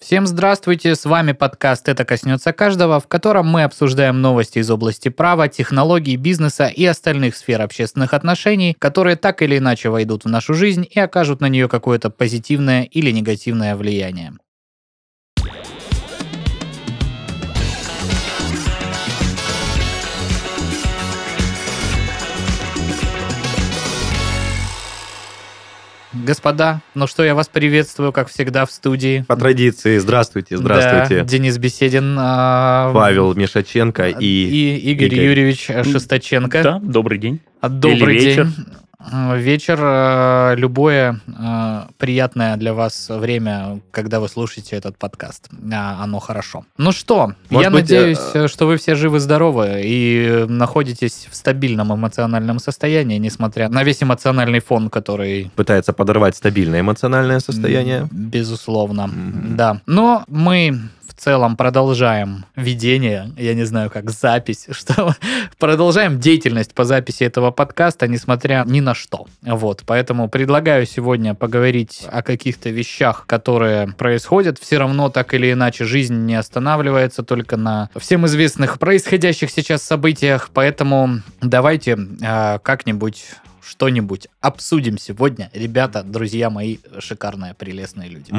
Всем здравствуйте, с вами подкаст «Это коснется каждого», в котором мы обсуждаем новости из области права, технологий, бизнеса и остальных сфер общественных отношений, которые так или иначе войдут в нашу жизнь и окажут на нее какое-то позитивное или негативное влияние. Господа, ну что, я вас приветствую, как всегда, в студии. По традиции, здравствуйте, здравствуйте. Да, Денис Беседин. а, Павел Мишаченко и... и Игорь, Игорь. Юрьевич Шесточенко. Да, добрый день. А, Добрый Или вечер. день. А, Вечер, э, любое э, приятное для вас время, когда вы слушаете этот подкаст. А, Оно хорошо. Ну что, Может я быть, надеюсь, э, э, что вы все живы-здоровы и находитесь в стабильном эмоциональном состоянии, несмотря на весь эмоциональный фон, который Пытается подорвать стабильное эмоциональное состояние. Безусловно, Мгм. да. Но мы целом продолжаем ведение, я не знаю, как запись, что продолжаем деятельность по записи этого подкаста, несмотря ни на что. Вот, поэтому предлагаю сегодня поговорить о каких-то вещах, которые происходят. Все равно так или иначе жизнь не останавливается только на всем известных происходящих сейчас событиях, поэтому давайте э, как-нибудь что-нибудь обсудим сегодня. Ребята, друзья мои, шикарные, прелестные люди.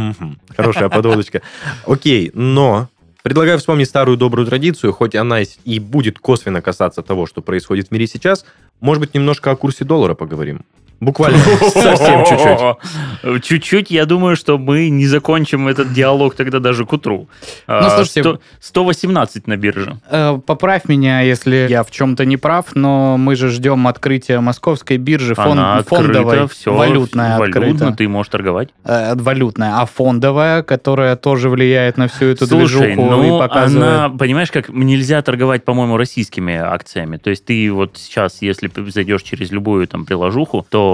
Хорошая подводочка. Окей, но предлагаю вспомнить старую добрую традицию, хоть она и будет косвенно касаться того, что происходит в мире сейчас. Может быть, немножко о курсе доллара поговорим. Буквально совсем чуть-чуть. Чуть-чуть, я думаю, что мы не закончим этот диалог тогда даже к утру. А, Ну, слушайте- сто- 118 на бирже. Э, Поправь меня, если я в чем-то не прав, но мы же ждем открытия московской биржи фон- Она открыта, фондовой, все, валютная открыта. ты можешь торговать. Э, валютная, а фондовая, которая тоже влияет на всю эту Слушай, движуху ну, и показывает. она, понимаешь, как нельзя торговать, по-моему, российскими акциями. То есть ты вот сейчас, если зайдешь через любую там приложуху, то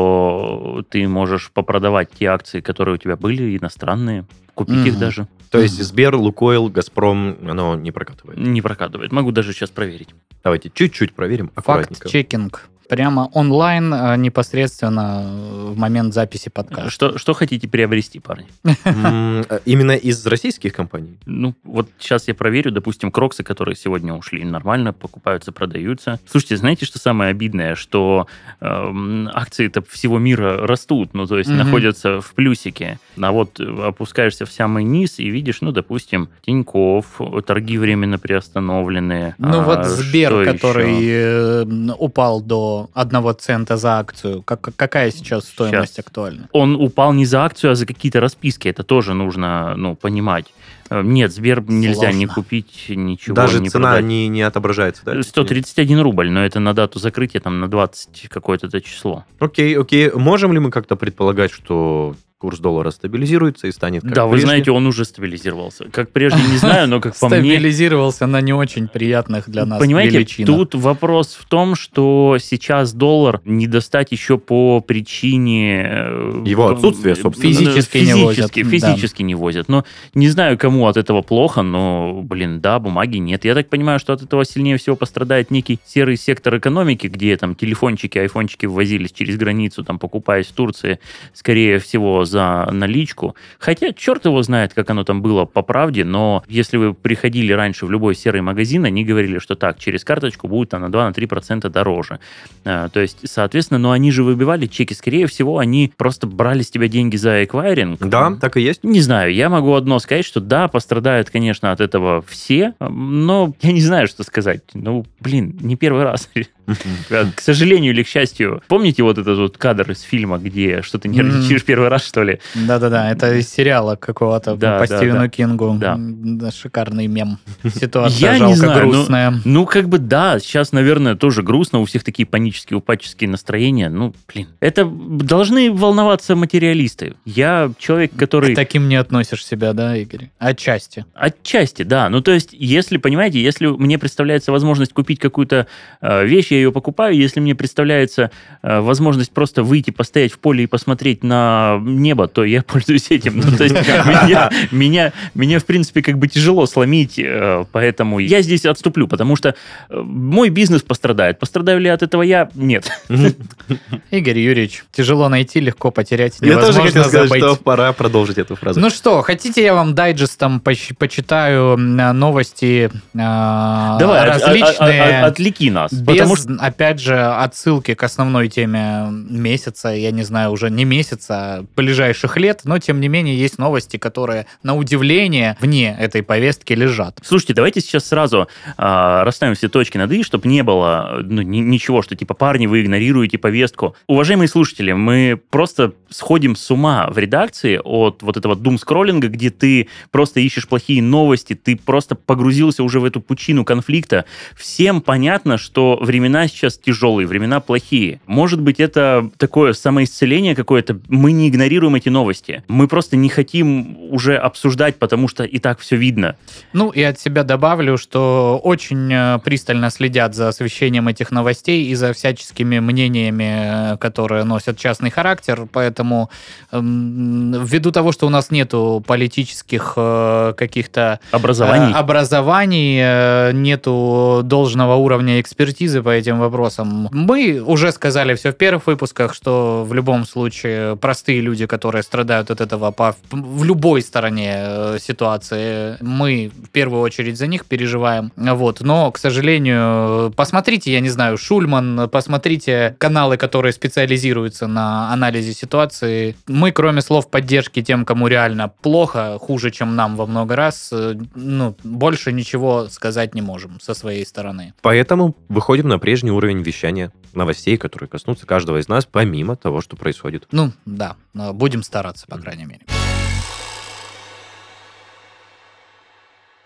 ты можешь попродавать те акции, которые у тебя были, иностранные, купить их Мгм. даже. То есть Сбер, Лукойл, Газпром, оно не прокатывает. Не прокатывает. Могу даже сейчас проверить. Давайте чуть-чуть проверим. Факт-чекинг. Прямо онлайн, э, непосредственно в момент записи подкаста. Что, что хотите приобрести, парни? Э, Именно из российских компаний? Ну, вот сейчас я проверю, допустим, кроксы, которые сегодня ушли, нормально покупаются, продаются. Слушайте, знаете, что самое обидное? Что эм, акции-то всего мира растут, ну, то есть находятся в плюсике. А вот э, опускаешься в самый низ и видишь, ну, допустим, Тиньков, торги временно приостановлены. Ну А, вот Сбер, который э, упал до одного цента за акцию, как, какая сейчас стоимость Щас. актуальна? Он упал не за акцию, а за какие-то расписки. Это тоже нужно, ну, понимать. Э, Нет, Сбер нельзя ни Сложно. купить, ничего Даже не цена продать. не, не отображается, да? 131 рубль, но это на дату закрытия, там, на 20 какое-то это число. Окей, окей. Можем ли мы как-то предполагать, что курс доллара стабилизируется и станет как да, вы прежде? знаете, он уже стабилизировался. Как прежде, не знаю, но как по мне... Стабилизировался на не очень приятных для нас Понимаете, величинах. тут вопрос в том, что сейчас доллар не достать еще по причине... э, Его отсутствия, собственно. Физически не возят, Физически, да. физически не возят. Но не знаю, кому от этого плохо, но, блин, да, бумаги нет. Я так понимаю, что от этого сильнее всего пострадает некий серый сектор экономики, где там телефончики, айфончики ввозились через границу, там покупаясь в Турции, скорее всего, за наличку. Хотя черт его знает, как оно там было по правде, но если вы приходили раньше в любой серый магазин, они говорили, что так, через карточку будет там на 2-3% дороже. А, То есть, соответственно, но они же выбивали чеки. Скорее всего, они просто брали с тебя деньги за эквайринг. Да, так и есть. Не знаю, я могу одно сказать, что да, пострадают, конечно, от этого все, но я не знаю, что сказать. Ну, блин, не первый раз. К сожалению или к счастью. Помните вот этот вот кадр из фильма, где что ты нервничаешь первый раз, что ли? Да-да-да, это из сериала какого-то Да, по да, Стивену да. Кингу. Да. Шикарный мем. Ситуация Я не жалко знаю, ну, грустная. Ну, как бы да, сейчас, наверное, тоже грустно, у всех такие панические, упадческие настроения. Ну, блин. Это должны волноваться материалисты. Я человек, который... К таким не относишь себя, да, Игорь? Отчасти. Отчасти, да. Ну, то есть, если, понимаете, если мне представляется возможность купить какую-то э, вещь, я ее покупаю. Если мне представляется э, возможность просто выйти, постоять в поле и посмотреть на небо, то я пользуюсь этим. Ну, то есть меня, меня, меня, в принципе, как бы тяжело сломить, э, поэтому я здесь отступлю, потому что э, мой бизнес пострадает. Пострадаю ли от этого я? Нет. Игорь Юрьевич, тяжело найти, легко потерять, Я тоже невозможно хотел сказать, забыть. что пора продолжить эту фразу. Ну что, хотите, я вам дайджестом поч- почитаю новости а, Давай, от- от- различные, от- от- отвлеки нас. без, Потому что опять же, отсылки к основной теме месяца, я не знаю, уже не месяца, а ближайших лет, но тем не менее есть новости, которые, на удивление, вне этой повестки лежат. Слушайте, давайте сейчас сразу а, расставим все точки над «и», чтобы не было ну, ни- ничего, что типа парни, вы игнорируете повестку. Уважаемые слушатели, мы просто сходим с ума в редакции от вот этого дум-скроллинга, где ты просто ищешь плохие новости, ты просто погрузился уже в эту пучину конфликта. Всем понятно, что времена сейчас тяжелые, времена плохие. Может быть, это такое самоисцеление какое-то. Мы не игнорируем эти новости. Мы просто не хотим уже обсуждать, потому что и так все видно. Ну и от себя добавлю, что очень э, пристально следят за освещением этих новостей и за всяческими мнениями, э, которые носят частный характер, поэтому эм, ввиду того, что у нас нету политических э, каких-то Образований. образований, нету должного уровня экспертизы по этим вопросам. Мы уже сказали все в первых выпусках, что в любом случае простые люди, которые страдают от этого по, в любой стороне э, ситуации, мы в первую очередь за них переживаем. Вот. Но, к сожалению, посмотрите, я не знаю, Шульман, посмотрите каналы, которые специализируются на анализе ситуации. Мы, кроме слов поддержки тем, кому реально плохо, хуже, чем нам во много раз, э, ну, больше ничего сказать не можем со своей стороны. Поэтому выходим на прежний уровень вещания новостей, которые коснутся каждого из нас, помимо того, что происходит. Ну, да, будем стараться, по крайней мере.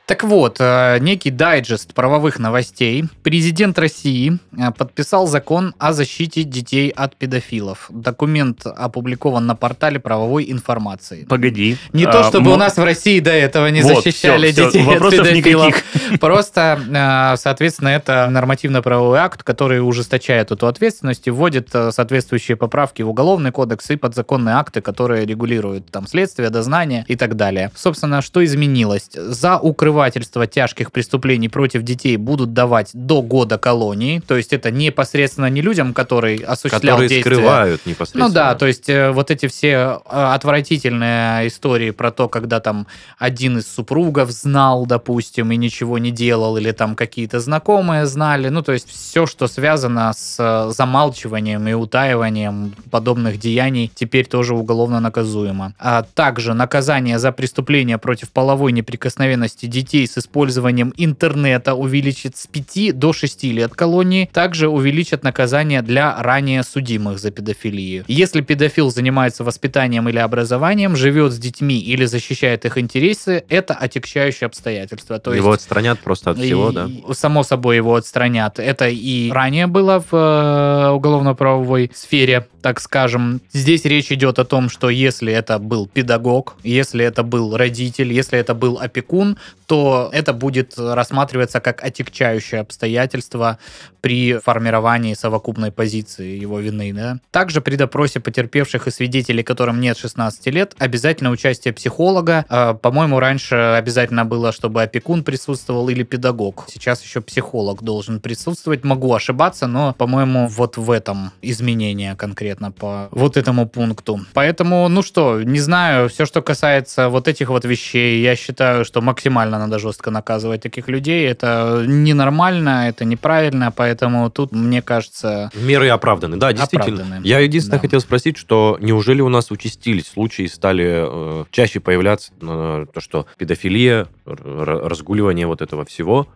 Так вот, э, некий дайджест правовых новостей. Президент России э, подписал закон о защите детей от педофилов. Документ опубликован на портале правовой информации. Погоди. Не А, то, чтобы мо- у нас в России до этого не Вот, защищали всё, детей от вопросов педофилов. никаких. Просто, э, соответственно, это нормативно-правовой акт, который ужесточает эту ответственность и вводит соответствующие поправки в Уголовный кодекс и подзаконные акты, которые регулируют там следствие, дознание и так далее. Собственно, что изменилось? За укрывательство тяжких преступлений против детей будут давать до года колонии, то есть это непосредственно не людям, которые осуществлял Которые действия, скрывают непосредственно. ну да, то есть э, вот эти все э, отвратительные истории про то, когда там один из супругов знал, допустим, и ничего не делал, или там какие-то знакомые знали, ну то есть все, что связано с э, замалчиванием и утаиванием подобных деяний, теперь тоже уголовно наказуемо. А также наказание за преступление против половой неприкосновенности детей с использованием интернета увеличит с 5 до 6 лет колонии. Также увеличат наказание для ранее судимых за педофилию. Если педофил занимается воспитанием или образованием, живет с детьми или защищает их интересы, это отягчающее обстоятельство. То есть Его отстранят просто от всего, и- да? Само собой его отстранят. Это и ранее было в э, уголовно-правовой сфере, так скажем. Здесь речь идет о том, что если это был педагог, если это был родитель, если это был опекун, то это будет рассматриваться как отягчающее обстоятельство при формировании совокупной позиции его вины. Да? Также при допросе потерпевших и свидетелей, которым нет 16 лет, обязательно участие психолога. Э, По-моему, раньше обязательно было, чтобы опекун присутствовал или педагог. Сейчас еще психолог должен присутствовать. Могу ошибаться, но, по-моему, вот в этом изменение конкретно по вот этому пункту. Поэтому, ну что, не знаю, все, что касается вот этих вот вещей, я считаю, что максимально надо жестко наказывать таких людей. Это ненормально, это неправильно, поэтому тут, мне кажется, Меры оправданы. Да, действительно. Оправданы. Я единственное Да. хотел спросить, что неужели у нас участились случаи, стали э, чаще появляться э, то, что педофилия, разгуливание вот этого всего.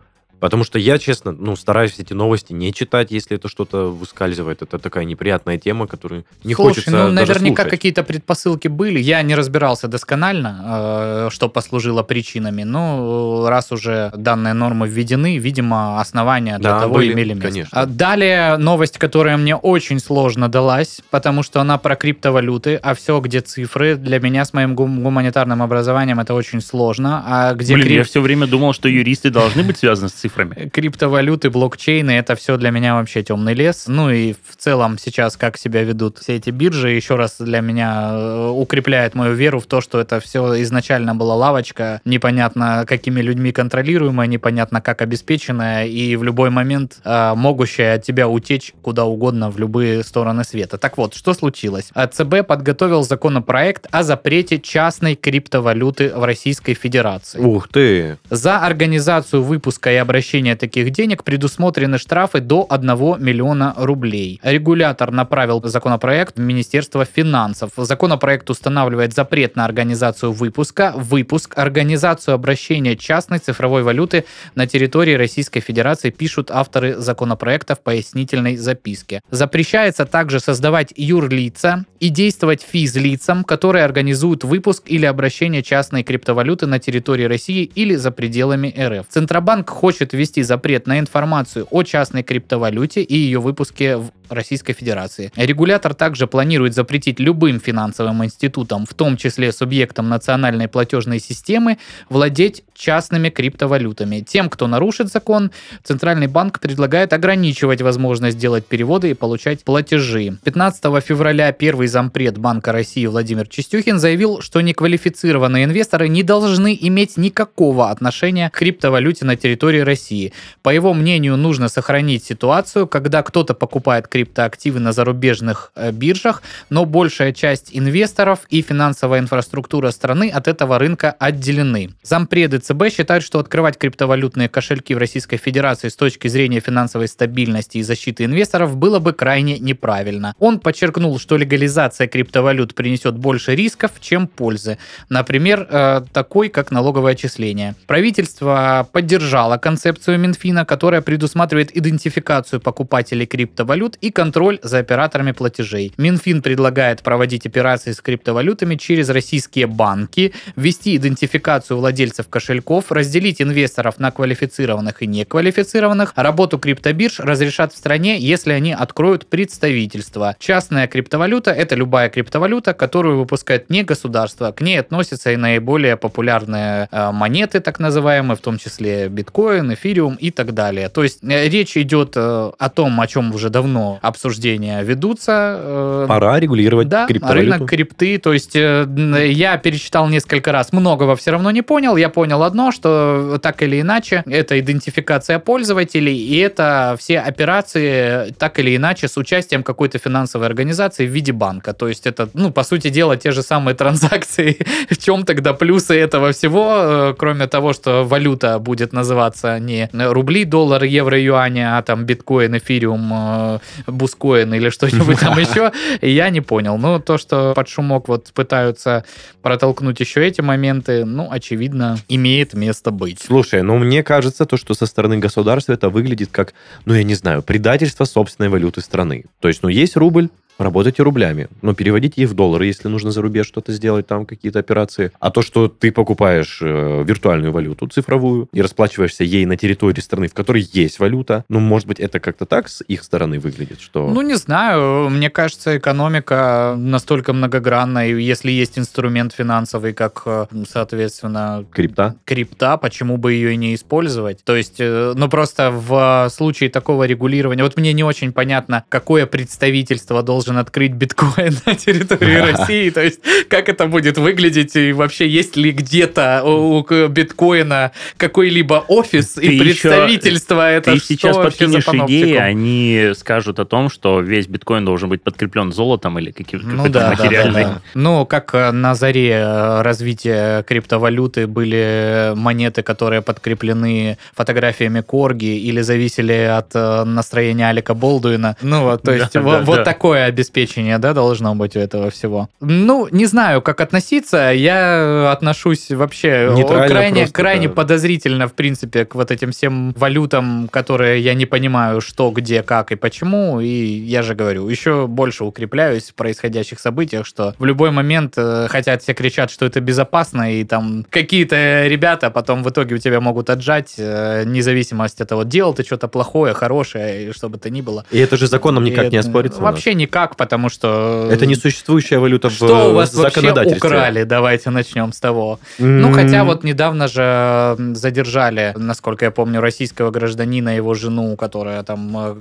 Потому что я, честно, ну, стараюсь эти новости не читать, если это что-то выскальзывает. Это такая неприятная тема, которую не Слушай, хочется ну, даже наверняка слушать. какие-то предпосылки были. Я не разбирался досконально, э, что послужило причинами. Но раз уже данные нормы введены, видимо, основания для Да, того были, имели место. конечно. А Далее новость, которая мне очень сложно далась, потому что она про криптовалюты, а все, где цифры, для меня с моим гум- гуманитарным образованием это очень сложно. А где Блин, крип- я все время думал, что юристы должны быть связаны с цифрами. Цифрами. Криптовалюты, блокчейны, это все для меня вообще темный лес. Ну и в целом сейчас, как себя ведут все эти биржи, еще раз для меня э, укрепляет мою веру в то, что это все изначально была лавочка, непонятно какими людьми контролируемая, непонятно как обеспеченная, и в любой момент э, могущая от тебя утечь куда угодно в любые стороны света. Так вот, что случилось? ЦБ подготовил законопроект о запрете частной криптовалюты в Российской Федерации. Ух ты. За организацию выпуска и обращения таких денег предусмотрены штрафы до 1 миллиона рублей. Регулятор направил законопроект в Министерство финансов. Законопроект устанавливает запрет на организацию выпуска, выпуск, организацию обращения частной цифровой валюты на территории Российской Федерации, пишут авторы законопроекта в пояснительной записке. Запрещается также создавать юрлица и действовать физлицам, которые организуют выпуск или обращение частной криптовалюты на территории России или за пределами РФ. Центробанк хочет ввести запрет на информацию о частной криптовалюте и ее выпуске в Российской Федерации. Регулятор также планирует запретить любым финансовым институтам, в том числе субъектам национальной платежной системы, владеть частными криптовалютами. Тем, кто нарушит закон, Центральный банк предлагает ограничивать возможность делать переводы и получать платежи. 15 февраля первый зампред Банка России Владимир Чистюхин заявил, что неквалифицированные инвесторы не должны иметь никакого отношения к криптовалюте на территории России. По его мнению, нужно сохранить ситуацию, когда кто-то покупает криптоактивы на зарубежных э, биржах, но большая часть инвесторов и финансовая инфраструктура страны от этого рынка отделены. Зампреды ЦБ считают, что открывать криптовалютные кошельки в Российской Федерации с точки зрения финансовой стабильности и защиты инвесторов было бы крайне неправильно. Он подчеркнул, что легализация криптовалют принесет больше рисков, чем пользы. Например, э, такой, как налоговое отчисление. Правительство поддержало концепцию Минфина, которая предусматривает идентификацию покупателей криптовалют и контроль за операторами платежей. Минфин предлагает проводить операции с криптовалютами через российские банки, ввести идентификацию владельцев кошельков, разделить инвесторов на квалифицированных и неквалифицированных. Работу криптобирж разрешат в стране, если они откроют представительство. Частная криптовалюта – это любая криптовалюта, которую выпускает не государство. К ней относятся и наиболее популярные э, монеты, так называемые, в том числе биткоин, эфириум и так далее. То есть э, речь идет э, о том, о чем уже давно обсуждения ведутся. э, Пора регулировать да, криптовалюту. рынок крипты. То есть э, я перечитал несколько раз, многого все равно не понял. Я понял одно, что так или иначе это идентификация пользователей, и это все операции так или иначе с участием какой-то финансовой организации в виде банка. То есть это, ну, по сути дела, те же самые транзакции. В чем тогда плюсы этого всего, э, кроме того, что валюта будет называться не рубли, доллар, евро, юани, а там биткоин, эфириум, бускоин или что-нибудь там еще, я не понял. Ну, то, что под шумок вот пытаются протолкнуть еще эти моменты, ну, очевидно, имеет место быть. Слушай, ну мне кажется, то, что со стороны государства это выглядит как, ну я не знаю, предательство собственной валюты страны. То есть, ну есть рубль, работайте рублями, но переводите их в доллары, если нужно за рубеж что-то сделать, там какие-то операции. А то, что ты покупаешь э, виртуальную валюту цифровую и расплачиваешься ей на территории страны, в которой есть валюта, ну, может быть, это как-то так с их стороны выглядит, что... Ну, не знаю. Мне кажется, экономика настолько многогранна, и если есть инструмент финансовый, как, э, соответственно, Крипта? крипта, почему бы ее и не использовать? То есть, э, ну просто в случае такого регулирования, вот мне не очень понятно, какое представительство должен открыть биткоин на территории России, то есть как это будет выглядеть и вообще есть ли где-то у биткоина какой-либо офис и представительство? Это Ты сейчас подкинешь идеи, они скажут о том, что весь биткоин должен быть подкреплен золотом или каким-то Ну да, да, да. Ну, как э, на заре э, развития криптовалюты были монеты, которые подкреплены фотографиями Корги или зависели от э, настроения Алика Болдуина. Ну, то Да, есть да, вот да. такое обеспечение, да, должно быть у этого всего. Ну, не знаю, как относиться. Я отношусь вообще Нейтрально крайне, просто, крайне да. подозрительно, в принципе, к вот этим всем валютам, которые я не понимаю, что, где, как и почему. И я же говорю, еще больше укрепляюсь в происходящих событиях, что в любой момент, э, хотя все кричат, что это безопасно, и там какие-то ребята потом в итоге у тебя могут отжать, э, независимость от того, делал ты что-то плохое, хорошее, что бы то ни было. И это же законом никак И не это- оспорится. Вообще никак. Как, потому что... Это несуществующая валюта в Что у вас вообще украли? Давайте начнем с того. Ну, хотя вот недавно же задержали, насколько я помню, российского гражданина, его жену, которая там... э,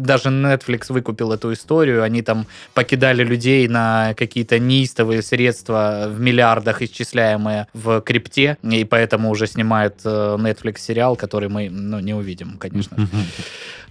Даже Netflix выкупил эту историю. Они там покидали людей на какие-то неистовые средства в миллиардах исчисляемые в крипте, и поэтому уже снимает э, Netflix сериал, который мы ну, не увидим, конечно.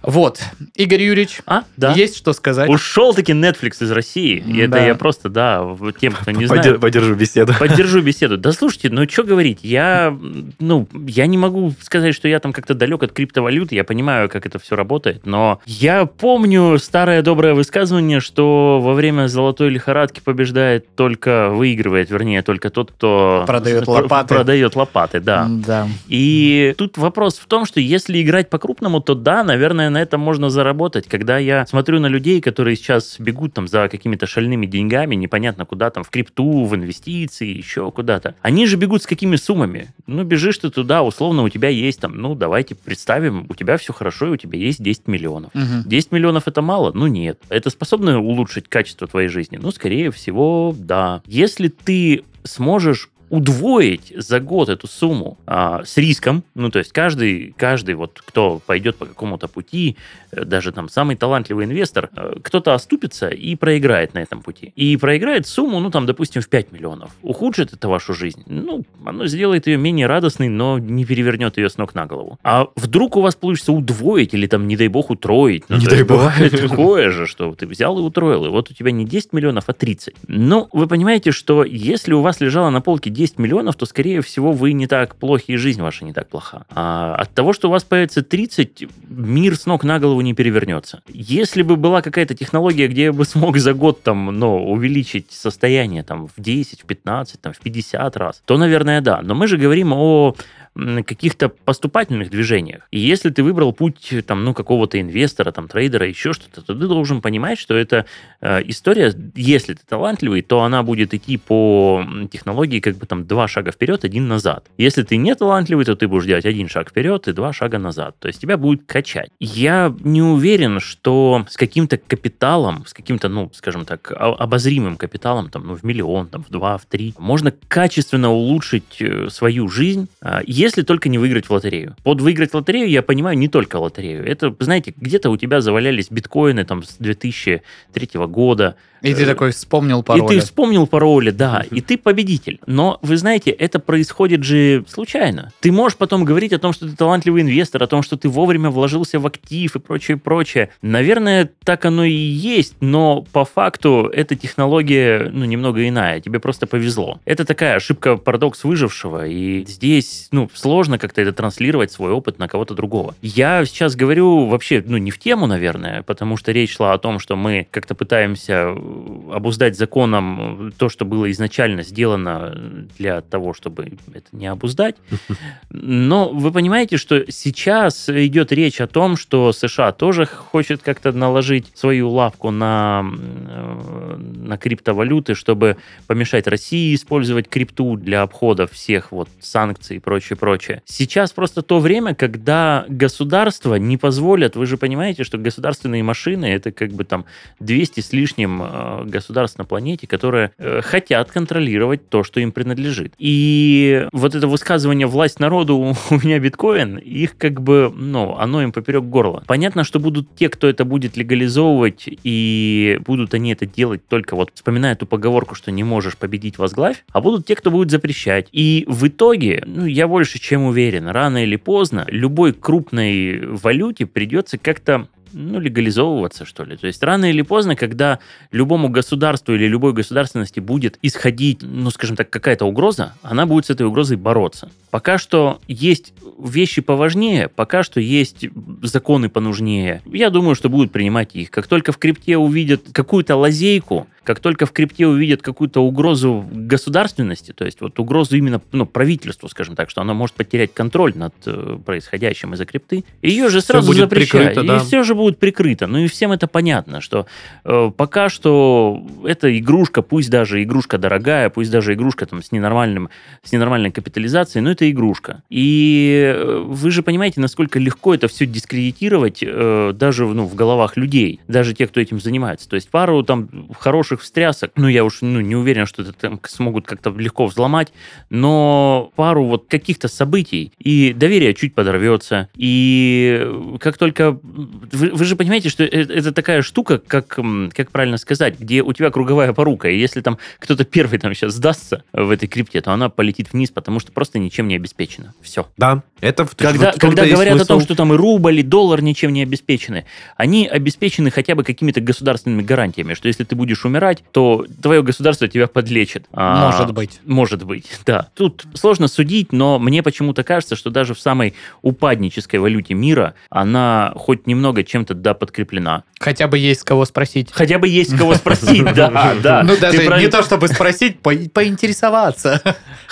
Вот. Игорь Юрьевич, А, да. есть что сказать? Ушел-таки Netflix из России. И это Да. я просто, да, в- тем, кто не Подер- знает, Подержу беседу. поддержу беседу. Да слушайте, ну что говорить, я, ну, я не могу сказать, что я там как-то далек от криптовалют, я понимаю, как это все работает, но я помню старое доброе высказывание, что во время золотой лихорадки побеждает только, выигрывает, вернее, только тот, кто... Продает пр- лопаты. Продает лопаты, да. Да. И тут вопрос в том, что если играть по-крупному, то да, наверное, на этом можно заработать. Когда я смотрю на людей, которые сейчас бегут там за какими-то шальными деньгами, непонятно куда там, в крипту, в инвестиции, еще куда-то. Они же бегут с какими суммами? Ну, бежишь ты туда, условно, у тебя есть там, ну, давайте представим, у тебя все хорошо, и у тебя есть 10 миллионов. Мгм. 10 миллионов это мало? Ну нет. Это способно улучшить качество твоей жизни? Ну, скорее всего, да. Если ты сможешь удвоить за год эту сумму а, с риском, ну, то есть каждый, каждый вот, кто пойдет по какому-то пути, э, даже там самый талантливый инвестор, э, кто-то оступится и проиграет на этом пути. И проиграет сумму, ну, там, допустим, в 5 миллионов. Ухудшит это вашу жизнь? Ну, оно сделает ее менее радостной, но не перевернет ее с ног на голову. А вдруг у вас получится удвоить или там, не дай бог, утроить? Ну, Не дай бог. Бывает такое же, что ты взял и утроил, и вот у тебя не 10 миллионов, а 30. Ну, вы понимаете, что если у вас лежало на полке 10 миллионов, то, скорее всего, вы не так плохи, и жизнь ваша не так плоха. А от того, что у вас появится 30, мир с ног на голову не перевернется. Если бы была какая-то технология, где я бы смог за год там, ну, увеличить состояние там в 10, в 15, там, в 50 раз, то, наверное, да. Но мы же говорим о каких-то поступательных движениях. И если ты выбрал путь там, ну, какого-то инвестора, там, трейдера, еще что-то, то ты должен понимать, что эта э, история, если ты талантливый, то она будет идти по технологии как бы там два шага вперед, один назад. Если ты не талантливый, то ты будешь делать один шаг вперед и два шага назад. То есть тебя будет качать. Я не уверен, что с каким-то капиталом, с каким-то, ну, скажем так, обозримым капиталом, там, ну, в миллион, там, в два, в три, можно качественно улучшить э, свою жизнь, а, если только не выиграть в лотерею. Под выиграть в лотерею я понимаю не только лотерею. Это, знаете, где-то у тебя завалялись биткоины там с 2003 года, И ты Э, такой вспомнил и пароли. ты вспомнил пароли, да, и ты победитель. Но вы знаете, это происходит же случайно. Ты можешь потом говорить о том, что ты талантливый инвестор, о том, что ты вовремя вложился в актив и прочее, прочее. Наверное, так оно и есть, но по факту эта технология, ну, немного иная. Тебе просто повезло. Это такая ошибка, парадокс выжившего, и здесь, ну, сложно как-то это транслировать, свой опыт на кого-то другого. Я сейчас говорю вообще, ну, не в тему, наверное, потому что речь шла о том, что мы как-то пытаемся э, обуздать законом э, то, что было изначально сделано для того, чтобы это не обуздать. Но вы понимаете, что сейчас идет речь о том, что США тоже хочет как-то наложить свою лапку на, э, на криптовалюты, чтобы помешать России использовать крипту для обхода всех вот санкций и прочее, прочее. Сейчас просто то время, когда государства не позволят, вы же понимаете, что государственные машины это как бы там 200 с лишним э, государств на планете, которые э, хотят контролировать то, что им принадлежит. И вот это высказывание «власть народу, у меня биткоин», их как бы, ну, оно им поперек горла. Понятно, что будут те, кто это будет легализовывать, и будут они это делать только вот, вспоминая ту поговорку, что не можешь победить возглавь, а будут те, кто будет запрещать. И в итоге, ну, я больше чем уверен, рано или поздно любой крупной валюте придется как-то ну, легализовываться, что ли. То есть рано или поздно, когда любому государству или любой государственности будет исходить, ну, скажем так, какая-то угроза, она будет с этой угрозой бороться. Пока что есть вещи поважнее, пока что есть законы понужнее. Я думаю, что будут принимать их. Как только в крипте увидят какую-то лазейку, Как только в крипте увидят какую-то угрозу государственности, то есть вот угрозу именно ну, правительству, скажем так, что оно может потерять контроль над э, происходящим из-за крипты, ее же сразу будет запрещают. прикрыто, да. И все же будет прикрыто. Ну и всем это понятно, что э, пока что эта игрушка, пусть даже игрушка дорогая, пусть даже игрушка там с ненормальным, с ненормальной капитализацией, но это игрушка. И э, вы же понимаете, насколько легко это все дискредитировать э, даже ну, в головах людей, даже тех, кто этим занимается. То есть пару там хороших встрясок, ну я уж ну, не уверен, что это там смогут как-то легко взломать, но пару вот каких-то событий, и доверие чуть подорвется. И как только... Вы, вы же понимаете, что это, это такая штука, как, как правильно сказать, где у тебя круговая порука, и если там кто-то первый там сейчас сдастся в этой крипте, то она полетит вниз, потому что просто ничем не обеспечена. Все. Да, это в Когда, в когда говорят о том, смысл. что там и рубль, и доллар ничем не обеспечены, они обеспечены хотя бы какими-то государственными гарантиями, что если ты будешь умирать, то твое государство тебя подлечит. А, Может быть. Может быть, да. Тут сложно судить, но мне почему-то кажется, что даже в самой упаднической валюте мира она хоть немного чем-то да подкреплена. Хотя бы есть кого спросить. Хотя бы есть кого спросить, да, да. Ну, даже не то, чтобы спросить, по- поинтересоваться.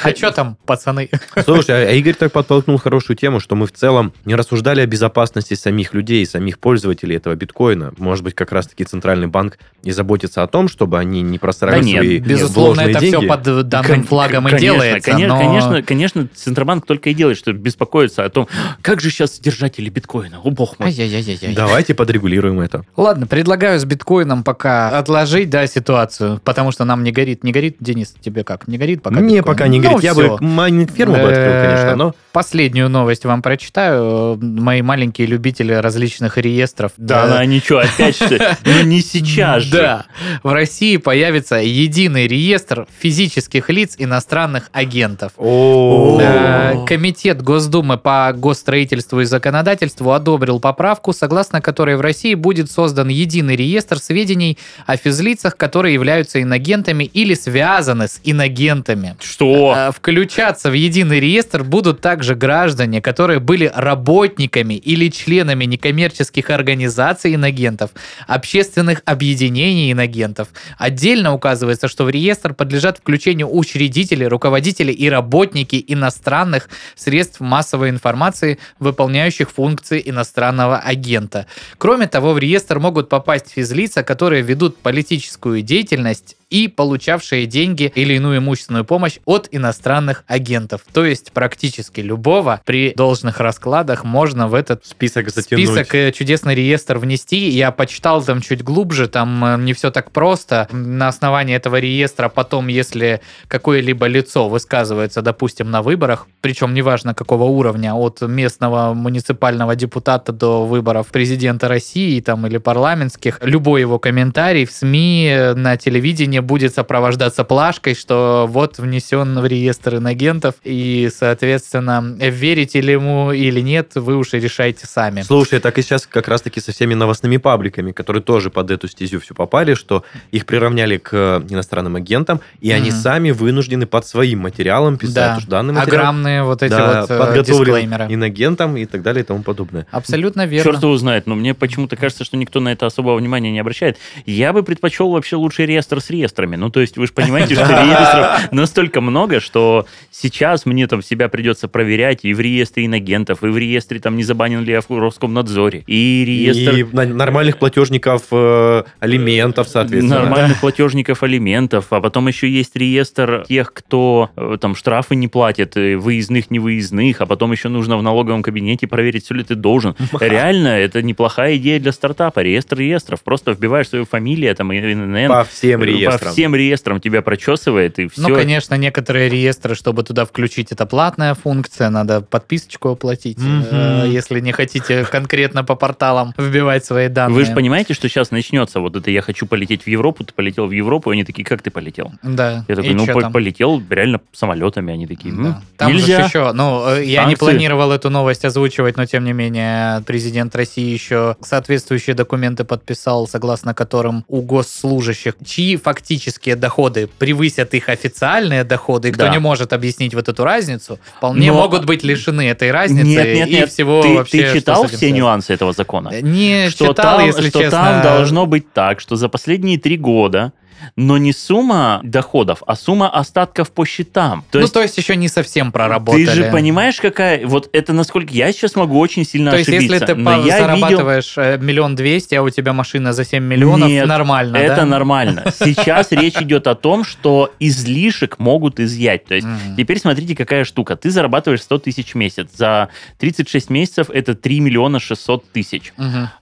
А что там, пацаны? Слушай, а Игорь так подтолкнул хорошую тему, что мы в целом не рассуждали о безопасности самих людей, самих пользователей этого биткоина. Может быть, как раз-таки Центральный банк и заботится о том, чтобы они не просрали Да нет, свои Безусловно, это все деньги. под данным Кон- флагом и конечно, делается. Конечно, но- конечно, конечно, Центробанк только и делает, что беспокоится о том, как же сейчас держатели биткоина, о бог мой. Ай-яй-яй-яй. Давайте подрегулируем это. Ладно, предлагаю с биткоином пока отложить, да, ситуацию, потому что нам не горит. Не горит, Денис, тебе как? Не горит пока Мне биткоин? пока не Ну, говорит. Я бы майнинг ферму бы открыл, Э, конечно, но... Последнюю новость вам прочитаю. Мои маленькие любители различных реестров. Да, Э, она ничего, опять что? Ну не сейчас же. Да. В России появится единый реестр физических лиц иностранных агентов. Э, Комитет Госдумы по госстроительству и законодательству одобрил поправку, согласно которой в России будет создан единый реестр сведений о физлицах, которые являются инагентами или связаны с инагентами. Что? Э, Включаться в единый реестр будут также граждане, которые были работниками или членами некоммерческих организаций инагентов, общественных объединений инагентов. Отдельно указывается, что в реестр подлежат включению учредители, руководители и работники иностранных средств массовой информации, выполняющих функции иностранного агента. Кроме того, в реестр могут попасть физлица, которые ведут политическую деятельность и получавшие деньги или иную имущественную помощь от иностранных агентов. То есть практически любого при должных раскладах можно в этот список затянуть. список э, чудесный реестр внести. Я почитал там чуть глубже, там э, не все так просто. На основании этого реестра потом, если какое-либо лицо высказывается, допустим, на выборах, причем неважно какого уровня, от местного муниципального депутата до выборов президента России там, или парламентских, любой его комментарий в СМИ, э, на телевидении будет сопровождаться плашкой, что вот внесен в реестр инагентов, и, соответственно, верите ли ему или нет, вы уж и решайте сами. Слушай, так и сейчас как раз-таки со всеми новостными пабликами, которые тоже под эту стезю все попали, что их приравняли к э, иностранным агентам, и они Мгм. сами вынуждены под своим материалом писать, Да. что данный материал Огромные вот эти да, вот э, подготовлен дисклеймеры. инагентам и так далее и тому подобное. Абсолютно верно. Черт его знает, но мне почему-то кажется, что никто на это особого внимания не обращает. Я бы предпочел вообще лучший реестр с реестрами. Ну, то есть, вы же понимаете, что реестров настолько много, что сейчас мне там себя придется проверять и в реестре инагентов, и в реестре там не забанен ли я в Роскомнадзоре, и реестр... И нормальных платежников э, алиментов, соответственно. Нормальных платежников алиментов, а потом еще есть реестр тех, кто э, там штрафы не платит, э, выездных, невыездных, а потом еще нужно в налоговом кабинете проверить, все ли ты должен. Реально, это неплохая идея для стартапа, реестр реестров. Просто вбиваешь свою фамилию, там, ИНН, По всем по реестрам. всем реестрам тебя прочесывает, и все. Ну, конечно, некоторые реестры, чтобы туда включить, это платная функция, надо подписочку оплатить, э, если не хотите конкретно по порталам вбивать свои данные. Вы же понимаете, что сейчас начнется вот это «я хочу полететь в Европу», ты полетел в Европу, и они такие, как ты полетел? Да. Я такой, И ну, по- там? полетел реально самолетами, они такие, «М, Да. Там нельзя. же еще, ну, э, я не Санкции. планировал эту новость озвучивать, но тем не менее президент России еще соответствующие документы подписал, согласно которым у госслужащих, чьи фактические доходы превысят их официальные доходы, и кто Да. не может объяснить вот эту разницу, вполне Но- могут быть лишены этой разницы Нет, нет, и нет. всего ты, вообще. ты читал все связано. нюансы этого закона? Не что читал, там, если что честно. там должно быть так, что за последние три года но не сумма доходов, а сумма остатков по счетам. То ну, есть то есть еще не совсем проработали. ты же понимаешь, какая... Вот это насколько... Я сейчас могу очень сильно То есть, ошибиться. если ты но по- я видел- зарабатываешь э, миллион двести, а у тебя машина за 7 миллионов, Нет, нормально, Это да? нормально. Сейчас речь идет о том, что излишек могут изъять. То есть теперь смотрите, какая штука. Ты зарабатываешь 100 тысяч в месяц. За 36 месяцев это 3 миллиона 600 тысяч.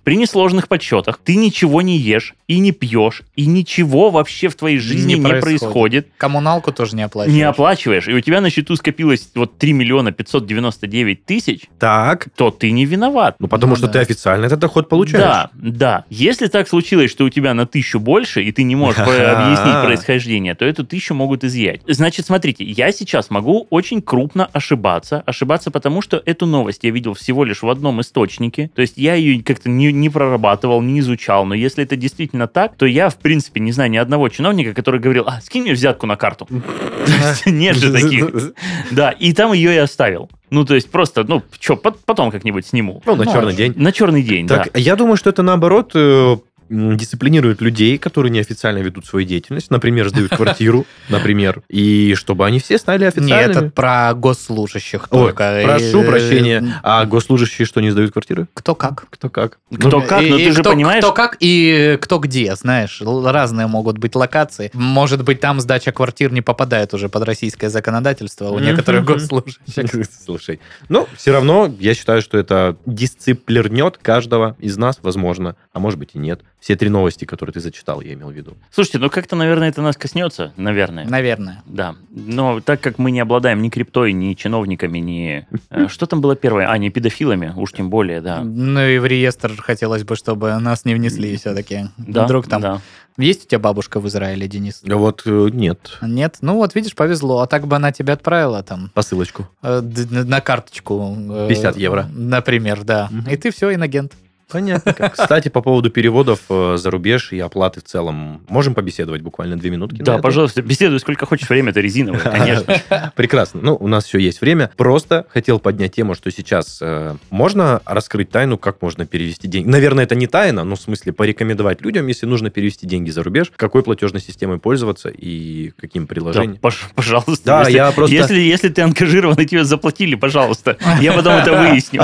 При несложных подсчетах ты ничего не ешь и не пьешь, и ничего вообще в твоей жизни Не не, происходит. происходит. Коммуналку тоже не оплачиваешь. Не оплачиваешь, и у тебя на счету скопилось вот 3 миллиона 599 тысяч, Так, то ты не виноват. ну потому Ну что да. ты официально этот доход получаешь. Да, да. Если так случилось, что у тебя на тысячу больше, и ты не можешь объяснить происхождение, то эту тысячу могут изъять. Значит, смотрите, я сейчас могу очень крупно ошибаться. Ошибаться потому, что эту новость я видел всего лишь в одном источнике. То есть я ее как-то не, не прорабатывал, не изучал. Но если это действительно так, то я, в принципе, не знаю ни одного чиновника, который говорил, а, скинь мне взятку на карту. Нет же таких. Да, и там ее и оставил. Ну, то есть просто, ну, что, потом как-нибудь сниму. Ну, на Ну, черный день. На черный день, да. Так, я думаю, что это наоборот э, дисциплинирует людей, которые неофициально ведут свою деятельность, например, сдают квартиру, например, и чтобы они все стали Нет, официальными. это про госслужащих Ой, только. прошу И, прощения. э, А госслужащие что, не сдают квартиры? Кто как. Кто как? Кто как, но И- ты и же кто, понимаешь... Кто как и кто где, знаешь. Разные могут быть локации. Может быть, там сдача квартир не попадает уже под российское законодательство у некоторых госслужащих. Слушай, ну, все равно я считаю, что это дисциплернет каждого из нас, возможно, а может быть и нет. Все три новости, которые ты зачитал, я имел в виду. Слушайте, ну как-то, наверное, это нас коснется, наверное. Наверное. Да. Но так как мы не обладаем ни криптой, ни чиновниками, ни... э, Что там было первое? А, не педофилами, уж тем более, да. Ну и в реестр хотелось бы, чтобы нас не внесли все-таки. Да, Вдруг там... да. Есть у тебя бабушка в Израиле, Денис? Вот э, нет. Нет? Ну вот, видишь, повезло. А так бы она тебя отправила там Посылочку. э, на карточку. э, 50 евро. Например, да. Мгм. И ты все, инагент. Понятно. Кстати, по поводу переводов э, за рубеж и оплаты в целом, можем побеседовать буквально две минутки? Да, это? пожалуйста, беседуй сколько хочешь, время-то резиновое, конечно. Прекрасно. Ну, у нас еще есть время. Просто хотел поднять тему, что сейчас э, можно раскрыть тайну, как можно перевести деньги. Наверное, это не тайна, но в смысле порекомендовать людям, если нужно перевести деньги за рубеж, какой платежной системой пользоваться и каким приложением. пож- пожалуйста. Да, если, я просто- Если, если ты ангажирован и тебе заплатили, пожалуйста. Я потом это выясню.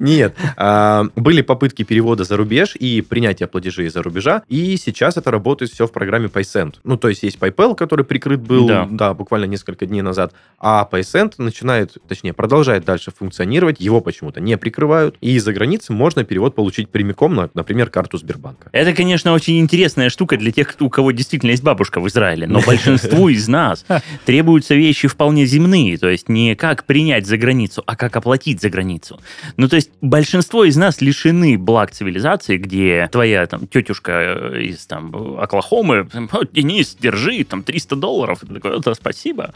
Нет. А, Были попытки перевода за рубеж и принятия платежей из-за рубежа, и сейчас это работает все в программе PaySend. Ну, то есть есть PayPal, который прикрыт был, Да. да, буквально несколько дней назад, а PaySend начинает, точнее, продолжает дальше функционировать, его почему-то не прикрывают, и из-за границы можно перевод получить прямиком на, например, карту Сбербанка. Это, конечно, очень интересная штука для тех, кто- у кого действительно есть бабушка в Израиле, но большинству из нас требуются вещи вполне земные, то есть не как принять за границу, а как оплатить за границу. Ну, то есть большинство из нас лишены благ цивилизации, где твоя там тетюшка э, из там Оклахомы, «О, Денис, держи, там 300 долларов. Ты такой, «Да, спасибо.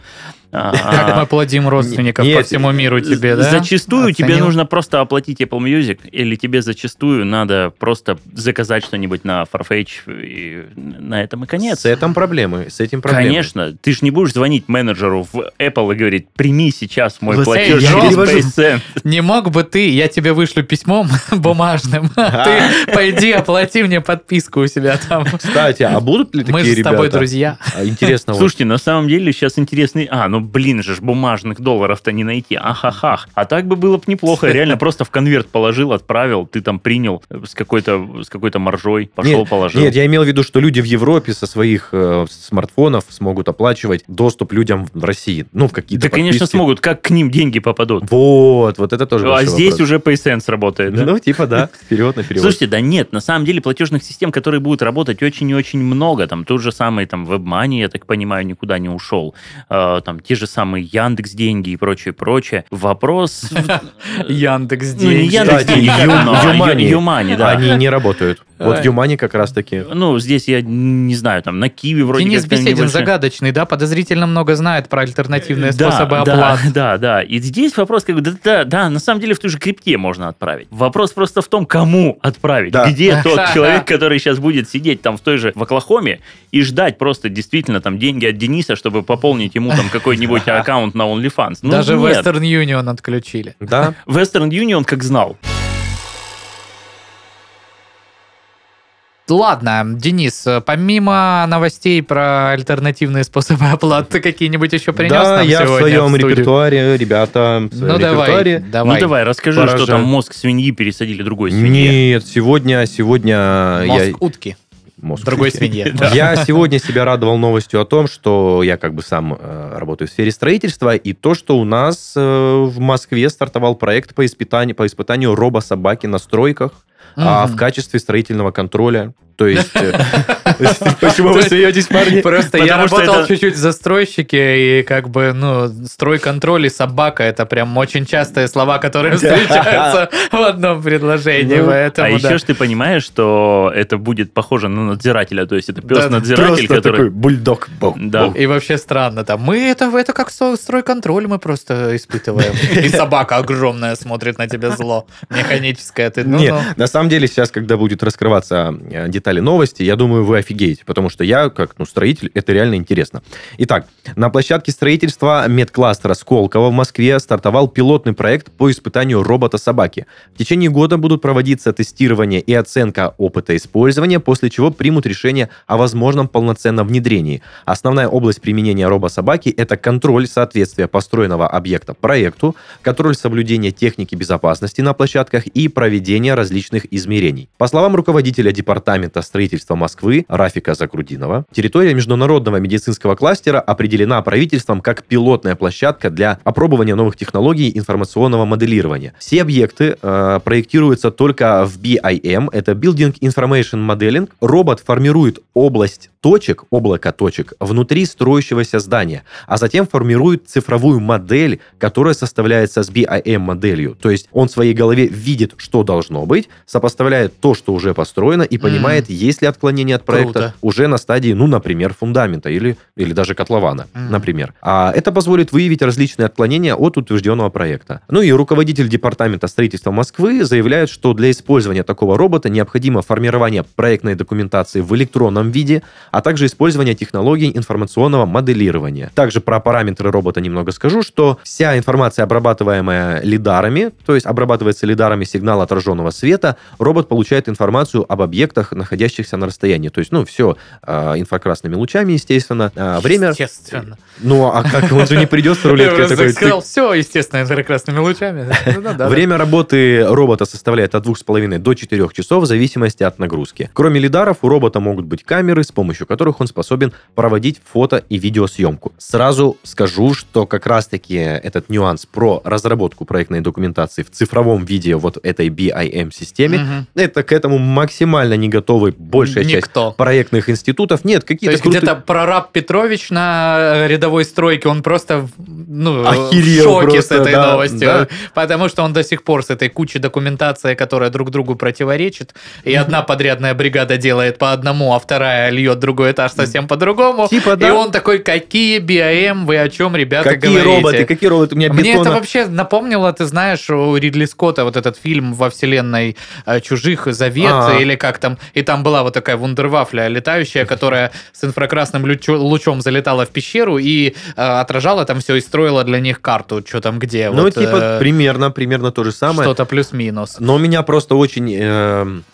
А, Как мы плодим родственников по всему миру тебе, да? Зачастую тебе нужно просто оплатить Apple Music, или тебе зачастую надо просто заказать что-нибудь на Farfetch, и на этом и конец. С этим проблемы, с этим проблемы. Конечно, ты же не будешь звонить менеджеру в Apple и говорить, прими сейчас мой платеж через перевожу. PaySend». Не мог бы ты, я тебе вышлю письмом бумажным, а ты пойди оплати мне подписку у себя там. Кстати, а будут ли такие Мы же с ребята? тобой друзья. А, Интересно, Слушайте, на самом деле сейчас интересный... А, ну блин же, ж, бумажных долларов-то не найти. Ахахах. А так бы было бы неплохо. Реально просто в конверт положил, отправил, ты там принял э, с какой-то с какой-то маржой, пошел, Нет, положил. Нет, я имел в виду, что люди в Европе со своих э, смартфонов смогут оплачивать доступ людям в России. Ну, в какие-то Да, конечно, смогут. Как к ним деньги попадут? Вот, вот это тоже А здесь вопрос. уже PaySense работает, да? Ну, типа, да, вперед на перевод. Слушайте, да нет, на самом деле платежных систем, которые будут работать очень и очень много. Там тот же самый там WebMoney, я так понимаю, никуда не ушел. Э, там те же самые Яндекс деньги и прочее, прочее. Вопрос... Яндекс Ну, деньги. Яндекс а Юмани. Да. Они не работают. Вот. Юмани как раз-таки. Ну, здесь я не знаю, там на Киви вроде Денис Беседин загадочный, да? Подозрительно много знает про альтернативные Да, способы да, оплат. Да, да. И здесь вопрос, как бы, да, да, да, на самом деле в ту же крипте можно отправить. Вопрос просто в том, кому отправить. Да. Где тот человек, который сейчас будет сидеть там в той же в Оклахоме и ждать просто действительно там деньги от Дениса, чтобы пополнить ему там какой-нибудь аккаунт на OnlyFans. Ну, Даже нет. Western Union отключили. Да, Western Union как знал. Ладно, Денис, помимо новостей про альтернативные способы оплаты, какие-нибудь еще принес да, нам я в своем студию? репертуаре, ребята, в своем Ну давай, репертуаре. давай. Ну давай, расскажи, что Поражает. там мозг свиньи пересадили другой свинье. Нет, сегодня, сегодня Мозг я... утки. Мозг Другой свиньи. свинье. Я сегодня себя радовал новостью о том, что я как бы сам э, работаю в сфере строительства, и то, что у нас э, в Москве стартовал проект по испытанию, по испытанию робособаки на стройках, а, Мгм. в качестве строительного контроля. То есть... э, Почему вы смеетесь, парни? Просто я работал чуть-чуть в застройщике, и как бы, ну, стройконтроль и собака это прям очень частые слова, которые встречаются в одном предложении. Ну, Поэтому, а еще ж ты понимаешь, что это будет похоже на надзирателя, то есть это пес-надзиратель, Просто который... такой бульдог. Бу, Да. И вообще странно, там, мы это, это как стройконтроль мы просто испытываем. И собака огромная смотрит на тебя зло, механическая. Ты, ну, Нет, ну. на самом деле сейчас, когда будет раскрываться э, детали новости, я думаю, вы офигеете, потому что я, как ну, строитель, это реально интересно. Итак, на площадке строительства медкластера Сколково в Москве стартовал пилотный проект по испытанию робота-собаки. В течение года будут проводиться тестирование и оценка опыта использования, после чего примут решение о возможном полноценном внедрении. Основная область применения робособаки – это контроль соответствия построенного объекта проекту, контроль соблюдения техники безопасности на площадках и проведение различных измерений. По словам руководителя Департамента строительства Москвы Рафика Закрудинова, территория международного медицинского кластера определена правительством как пилотная площадка для опробования новых технологий информационного моделирования. Все объекты э, проектируются только в BIM, это Building Information Modeling. Робот формирует область точек, облако точек внутри строящегося здания, а затем формирует цифровую модель, которая составляется с BIM-моделью. То есть он в своей голове видит, что должно быть, сопоставляет то, что уже построено, и понимает, есть ли отклонение от проекта Круто. уже на стадии, ну, например, фундамента или, или даже котлована, Мгм. например. А это позволит выявить различные отклонения от утвержденного проекта. Ну и руководитель Департамента строительства Москвы заявляет, что для использования такого робота необходимо формирование проектной документации в электронном виде, а также использование технологий информационного моделирования. Также про параметры робота немного скажу, что вся информация, обрабатываемая лидарами, то есть обрабатывается лидарами сигнал отраженного света, робот получает информацию об объектах, находящихся на расстоянии. То есть, ну, все инфракрасными лучами, естественно. А, время... Естественно. Ну, а как? Он же не придет с рулеткой Я такой... сказал, все, естественно, инфракрасными лучами. Ну. Время работы робота составляет от 2,5 до 4 часов в зависимости от нагрузки. Кроме лидаров, у робота могут быть камеры, с помощью которых он способен проводить фото и видеосъемку. Сразу скажу, что как раз-таки этот нюанс про разработку проектной документации в цифровом виде вот этой BIM-системе, Мгм. это к этому максимально не готовы большая часть Никто. проектных институтов. Нет, То какие-то есть крутые- где-то прораб Петрович на рядовой стройке, он просто ну, Охерел в шоке просто, с этой да, новостью. да. Потому что он до сих пор с этой кучей документации, которая друг другу противоречит, и одна подрядная бригада делает по одному, а вторая льет другой этаж совсем по-другому. Типа, И да. он такой, какие BIM, вы о чем, ребята, Какие говорите? роботы, какие роботы? У меня Мне это бетона- вообще напомнило, ты знаешь, у Ридли Скотта вот этот фильм во вселенной э, «Чужих. Завет» А. или как там. И там была вот такая вундервафля летающая, которая с инфракрасным лучом залетала в пещеру и э, отражала там все и строила для них карту, что там где. Ну, вот, типа, э, примерно, примерно то же самое. Что-то плюс-минус. Но меня просто очень эм,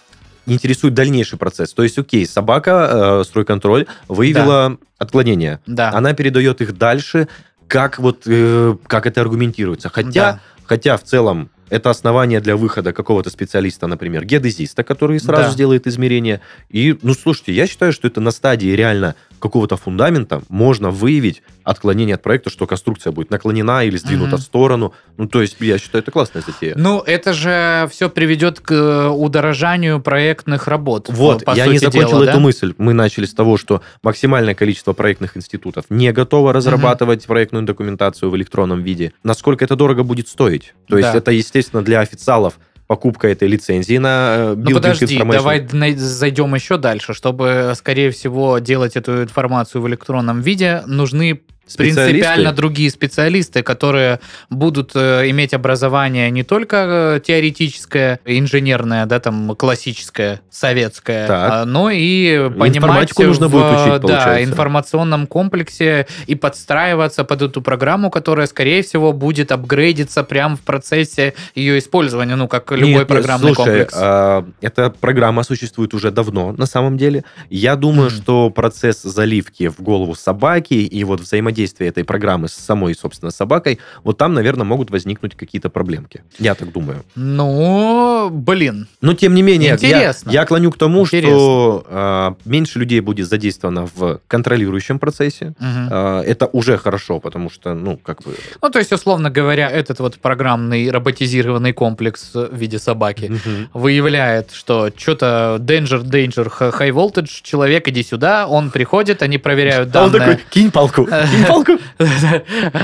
интересует дальнейший процесс. То есть, окей, собака, э, стройконтроль, выявила отклонения. Да. Она передает их дальше. Как вот э, как это аргументируется? Хотя, Да. хотя в целом это основание для выхода какого-то специалиста, например, геодезиста, который сразу Да. сделает измерения. И, ну, слушайте, я считаю, что это на стадии реально какого-то фундамента можно выявить отклонение от проекта, что конструкция будет наклонена или сдвинута Мгм. в сторону. Ну, то есть, я считаю, это классная затея. Ну, это же все приведет к э, удорожанию проектных работ. Вот, по я сути не закончил дела, эту да? мысль. Мы начали с того, что максимальное количество проектных институтов не готово разрабатывать проектную документацию в электронном виде. Насколько это дорого будет стоить? То есть Да. это, естественно, для официалов покупка этой лицензии на э, Ну подожди, давай зайдем еще дальше. Чтобы, скорее всего, делать эту информацию в электронном виде, нужны? Принципиально другие специалисты, которые будут э, иметь образование не только э, теоретическое, инженерное, да, там классическое, советское, Так. а, но и понимать Информатику нужно в, будет учить, да, получается. информационном комплексе и подстраиваться под эту программу, которая, скорее всего, будет апгрейдиться прямо в процессе ее использования, ну, как любой Нет, программный слушай, комплекс. а, эта программа существует уже давно, на самом деле. Я думаю, Мгм. что процесс заливки в голову собаки и вот взаимодействие этой программы с самой, собственно, собакой, вот там, наверное, могут возникнуть какие-то проблемки. Я так думаю. Ну, блин, Но, тем не менее, я, Интересно. я клоню к тому, Интересно. что а, меньше людей будет задействовано в контролирующем процессе. Мгм. А, это уже хорошо, потому что, ну, как бы... Ну, то есть, условно говоря, этот вот программный роботизированный комплекс в виде собаки Мгм. выявляет, что что-то danger, danger, high voltage, человек, иди сюда, он приходит, они проверяют А он данные. такой, кинь палку, кинь палку.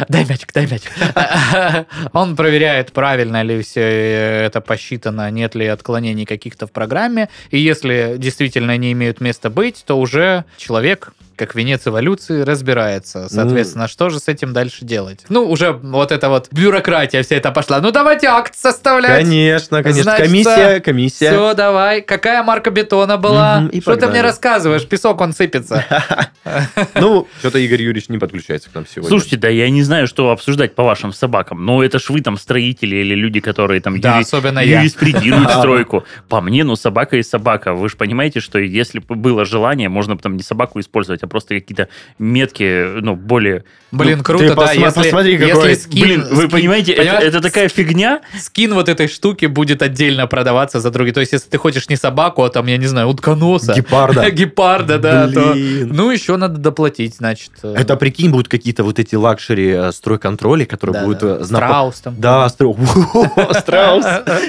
Дай мячик, дай мячик. Он проверяет, правильно ли все это посчитано, нет ли отклонений каких-то в программе. И если действительно они имеют место быть, то уже человек как венец эволюции разбирается. Соответственно, что же с этим дальше делать? Ну, уже вот эта вот бюрократия вся эта пошла. Ну, давайте акт составлять. Конечно, конечно. Значит, комиссия, комиссия. Все, давай. Какая марка бетона была? И Что ты погнали. мне рассказываешь? Песок, он сыпется. Ну, что-то Игорь Юрьевич не подключается к нам сегодня. Слушайте, да я не знаю, что обсуждать по вашим собакам. Но это ж вы там строители или люди, которые там Да, особенно я. юриспрудируют стройку. По мне, ну, собака и собака. Вы же понимаете, что если бы было желание, можно бы там не собаку использовать, а просто какие-то метки, ну, более... Блин, Ну, круто, ты да. посма- Если, посмотри, если какой- скин, Блин, вы скин- понимаете, это, это такая фигня. скин вот этой штуки будет отдельно продаваться за другие. То есть, если ты хочешь не собаку, а там, я не знаю, утконоса. Гепарда. Гепарда, да. то-. Ну, еще надо доплатить, значит. э, Это, прикинь, будут какие-то вот эти luxury э, стройконтроли, которые да, будут... да. э, знапо- Strauss там. Да, Strauss. Strauss.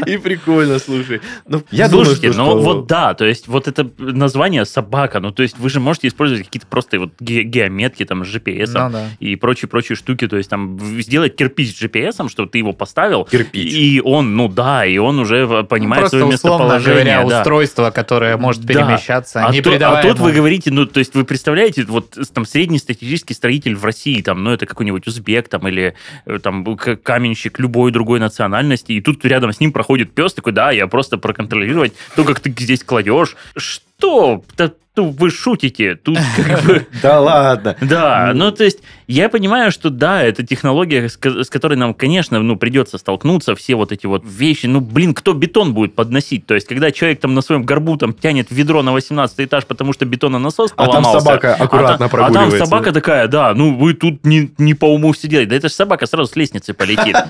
И прикольно, слушай. Ну, я думаю, Слушайте, что- ну вот да, то есть вот это название собака, ну то есть вы же можете использовать какие-то просто вот ге- геометки там с GPS Ну, да. и прочие-прочие штуки, то есть там сделать кирпич с GPS, чтобы ты его поставил, Кирпич. и он, ну да, и он уже понимает Просто, свое местоположение. говоря, да. устройство, которое может Да. перемещаться, А, не то- а тут вы говорите, ну, то есть вы представляете, вот там среднестатистический строитель в России, там, ну, это какой-нибудь узбек, там, или э, там каменщик любой другой национальности, и тут рядом с ним проходит пес, такой, да, я просто проконтролировать то, как ты здесь кладешь. Что? Ну, вы шутите. Тут как бы... Да ладно. Да, Ну. ну то есть я понимаю, что да, это технология, с, ко- с которой нам, конечно, ну придется столкнуться, все вот эти вот вещи. Ну, блин, кто бетон будет подносить? То есть, когда человек там на своем горбу там тянет ведро на 18 этаж, потому что бетононасос А там поломался. собака аккуратно а, та- прогуливается. А там собака такая, да, ну вы тут не, не по уму все делаете. Да это же собака сразу с лестницы полетит.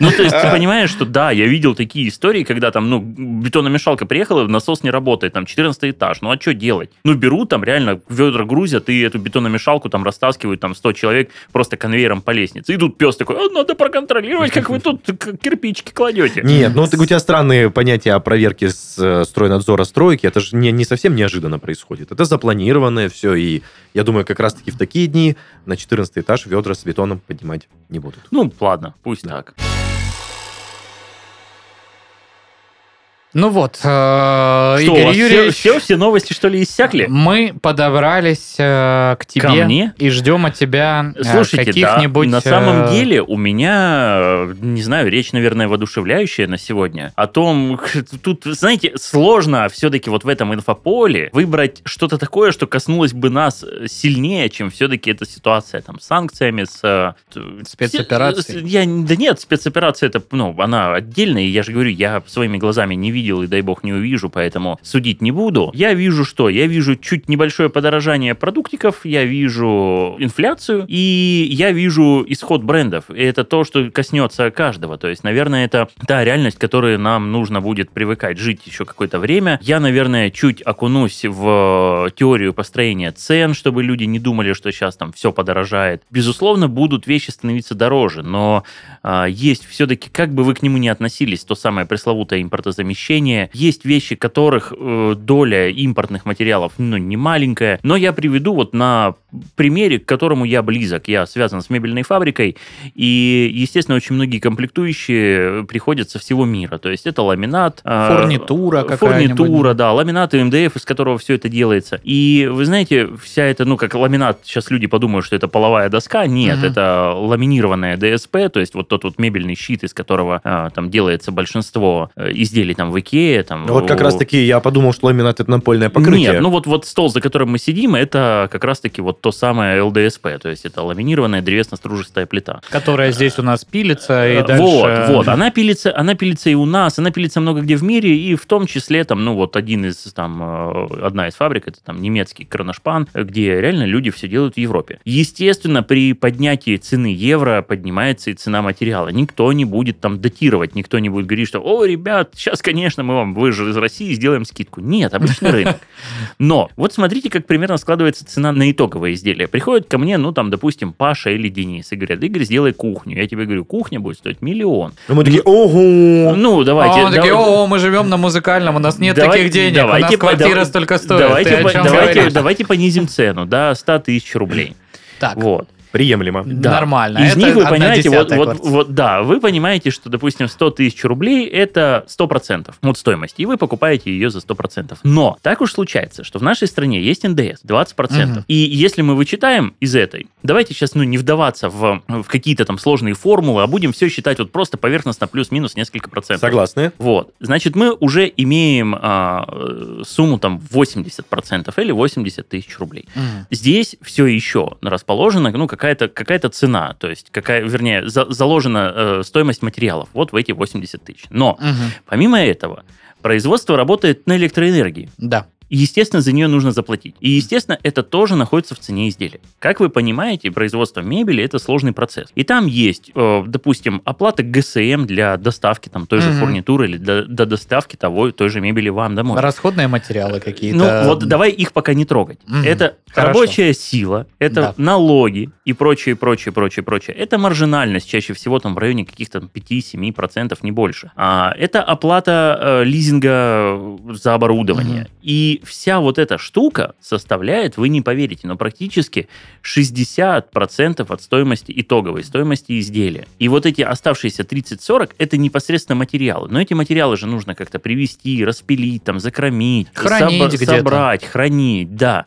Ну, то есть, ты понимаешь, что да, я видел такие истории, когда там, ну, бетономешалка приехала, насос не работает, там, 14 этаж, ну, а что делать? Ну, берут там реально ведра грузят и эту бетономешалку там растаскивают, там, 100 человек просто конвейером по лестнице. И тут пес такой, «А, надо проконтролировать, как вы тут кирпичики кладете. Нет, ну у тебя странные понятия о проверке с э, стройнадзора стройки. Это же не, не совсем неожиданно происходит. Это запланированное все. И я думаю, как раз-таки в такие дни на 14 этаж ведра с бетоном поднимать не будут. Ну, ладно, пусть Да. так. Ну вот, э, Что, Игорь вас все, Юрьевич, все, все новости, что ли, иссякли? мы подобрались э, к тебе Ко мне? и ждем от тебя э, Слушайте, каких-нибудь... да, на э, самом деле у меня, э, не знаю, речь, наверное, воодушевляющая на сегодня. О том, тут, знаете, сложно все-таки вот в этом инфополе выбрать что-то такое, что коснулось бы нас э, сильнее, чем все-таки эта ситуация там с санкциями, с... Спецоперацией. Я, да нет, спецоперация, это, ну, она отдельная, и я же говорю, я своими глазами не видел и, дай бог, не увижу, поэтому судить не буду. Я вижу что? Я вижу чуть небольшое подорожание продуктиков, я вижу инфляцию, и я вижу исход брендов. И это то, что коснется каждого. То есть, наверное, это та реальность, которой нам нужно будет привыкать, жить еще какое-то время. Я, наверное, чуть окунусь в теорию построения цен, чтобы люди не думали, что сейчас там все подорожает. Безусловно, будут вещи становиться дороже, но а, есть все-таки, как бы вы к нему ни относились, то самое пресловутое импортозамещение, есть вещи, которых э, доля импортных материалов, ну, не маленькая, но я приведу вот на примере, к которому я близок. Я связан с мебельной фабрикой, и, естественно, очень многие комплектующие приходят со всего мира. То есть это ламинат, а, Фурнитура какая-нибудь. фурнитура, да, ламинат и МДФ, из которого все это делается. И вы знаете, вся эта, ну, как ламинат, сейчас люди подумают, что это половая доска. Нет, Мгм. это ламинированная ДСП, то есть вот тот вот мебельный щит, из которого а, там делается большинство э, изделий там в Икее. Там, Вот как у- раз таки я подумал, что ламинат это напольное покрытие. нет, ну вот, вот стол, за которым мы сидим, это как раз-таки вот то самое ЛДСП, то есть это ламинированная древесно-стружистая плита. Которая здесь у нас пилится, и Э, дальше... Вот, вот, она пилится, она пилится и у нас, она пилится много где в мире, и в том числе там, ну вот один из там э, одна из фабрик, это там немецкий Кроношпан, где реально люди все делают в Европе. Естественно, при поднятии цены евро поднимается и цена материала. Никто не будет там датировать, никто не будет говорить, что, о, ребят, сейчас, конечно, мы вам, вы же из России, сделаем скидку. Нет, обычный рынок. Но вот смотрите, как примерно складывается цена на итоговое изделие. Приходит ко мне, ну, там, допустим, Паша или Денис и говорят, Игорь, сделай кухню. Я тебе говорю, кухня будет стоить миллион. Ну, мы такие, ого! Ну, А давайте. он такие, да- о, мы живем на музыкальном, у нас нет Давай- таких денег, у нас давайте квартира да- столько стоит. Давайте, давайте, давайте понизим цену до 100 тысяч рублей. Так, Вот. Приемлемо. Да. Нормально. Из Это них вы понимаете, вот, вот, вот, да, вы понимаете, что, допустим, 100 тысяч рублей это 100% от стоимости, и вы покупаете ее за 100%. Но так уж случается, что в нашей стране есть НДС 20%. Мгм. И если мы вычитаем из этой, давайте сейчас ну, не вдаваться в, в какие-то там сложные формулы, а будем все считать вот просто поверхностно плюс-минус несколько процентов. Согласны? Вот, значит, мы уже имеем а, сумму там 80% или 80 тысяч рублей. Мгм. Здесь все еще расположена, ну, какая-то какая цена, то есть, какая, вернее, за- заложена э, стоимость материалов вот в эти 80 тысяч. Но, Мгм. помимо этого, производство работает на электроэнергии. Да. И, естественно, за нее нужно заплатить. И, естественно, это тоже находится в цене изделия. Как вы понимаете, производство мебели – это сложный процесс. И там есть, э, допустим, оплата ГСМ для доставки там, той же фурнитуры или до, до доставки того, той же мебели вам домой. Расходные материалы какие-то. Ну, вот давай их пока не трогать. Мгм. Это Хорошо. рабочая сила, это Да. налоги и прочее, прочее, прочее, прочее. Это маржинальность, чаще всего там в районе каких-то 5-7%, не больше. А, это оплата э, лизинга за оборудование. Мгм. И вся вот эта штука составляет, вы не поверите, но практически 60% от стоимости итоговой стоимости изделия. И вот эти оставшиеся 30-40 это непосредственно материалы. Но эти материалы же нужно как-то привезти, распилить, там, закромить, Хранить собра- собрать, хранить, да.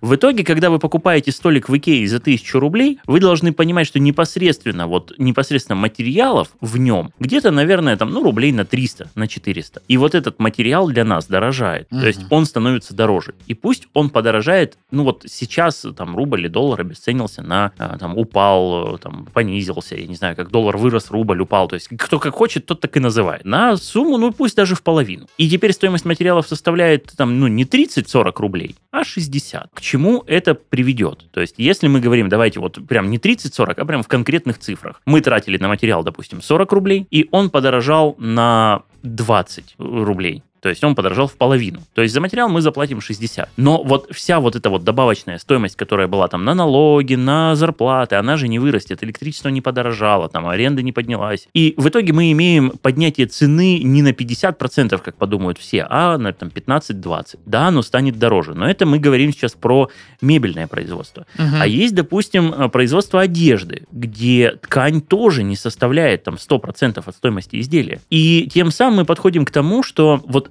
В итоге, когда вы покупаете столик в Икее за 1000 рублей, вы должны понимать, что непосредственно, вот, непосредственно материалов в нем где-то, наверное, там, ну, рублей на 300, на 400. И вот этот материал для нас дорожает. Мгм. То есть он становится дороже. И пусть он подорожает, ну, вот сейчас там рубль или доллар обесценился на, а, там, упал, там, понизился, я не знаю, как доллар вырос, рубль упал. То есть кто как хочет, тот так и называет. На сумму, ну, пусть даже в половину. И теперь стоимость материалов составляет, там, ну, не 30-40 рублей, а 60. К чему это приведет? То есть, если мы говорим, давайте вот прям не 30-40, а прям в конкретных цифрах. Мы тратили на материал, допустим, 40 рублей, и он подорожал на 20 рублей. То есть он подорожал в половину. То есть за материал мы заплатим 60. Но вот вся вот эта вот добавочная стоимость, которая была там на налоги, на зарплаты, она же не вырастет. Электричество не подорожало, там аренда не поднялась. И в итоге мы имеем поднятие цены не на 50%, как подумают все, а на там, 15-20. Да, оно станет дороже. Но это мы говорим сейчас про мебельное производство. Мгм. А есть, допустим, э, производство одежды, где ткань тоже не составляет там 100% от стоимости изделия. И тем самым мы подходим к тому, что вот